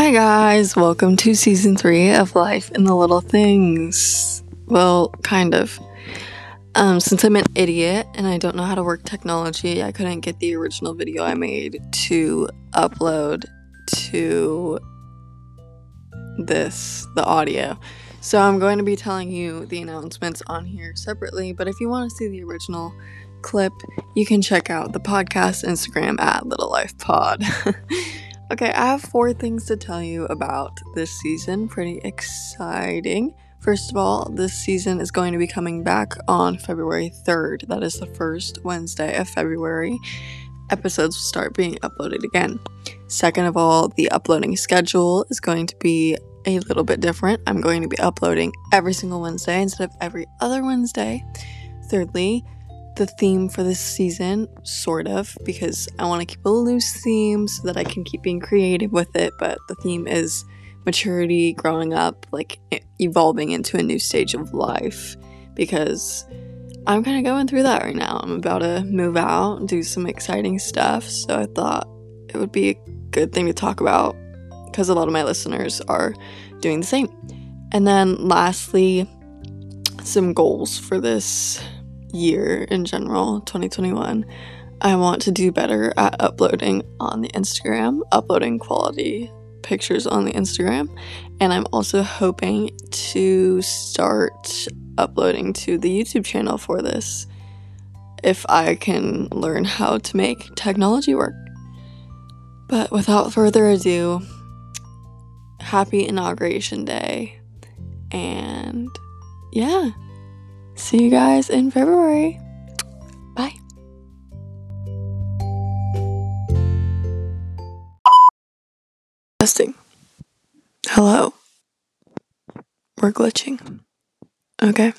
Hi, guys, welcome to season three of Life in the Little Things. Well, kind of. Um, since I'm an idiot and I don't know how to work technology, I couldn't get the original video I made to upload to this, the audio. So I'm going to be telling you the announcements on here separately, but if you want to see the original clip, you can check out the podcast Instagram at Little Life Pod. okay, I have four things to tell you about this season. Pretty exciting. First of all, this season is going to be coming back on February 3rd. That is the first Wednesday of February. Episodes will start being uploaded again. Second of all, the uploading schedule is going to be a little bit different. I'm going to be uploading every single Wednesday instead of every other Wednesday. Thirdly, the theme for this season, sort of, because I want to keep a loose theme so that I can keep being creative with it. But the theme is maturity, growing up, like evolving into a new stage of life. Because I'm kind of going through that right now. I'm about to move out, do some exciting stuff. So I thought it would be a good thing to talk about because a lot of my listeners are doing the same. And then lastly, some goals for this year in general, 2021. I want to do better at uploading on the Instagram, uploading quality pictures on the Instagram, and I'm also hoping to start uploading to the YouTube channel for this if I can learn how to make technology work. But without further ado, happy inauguration day. And yeah. See you guys in February. Bye. Testing. Hello. We're glitching. Okay.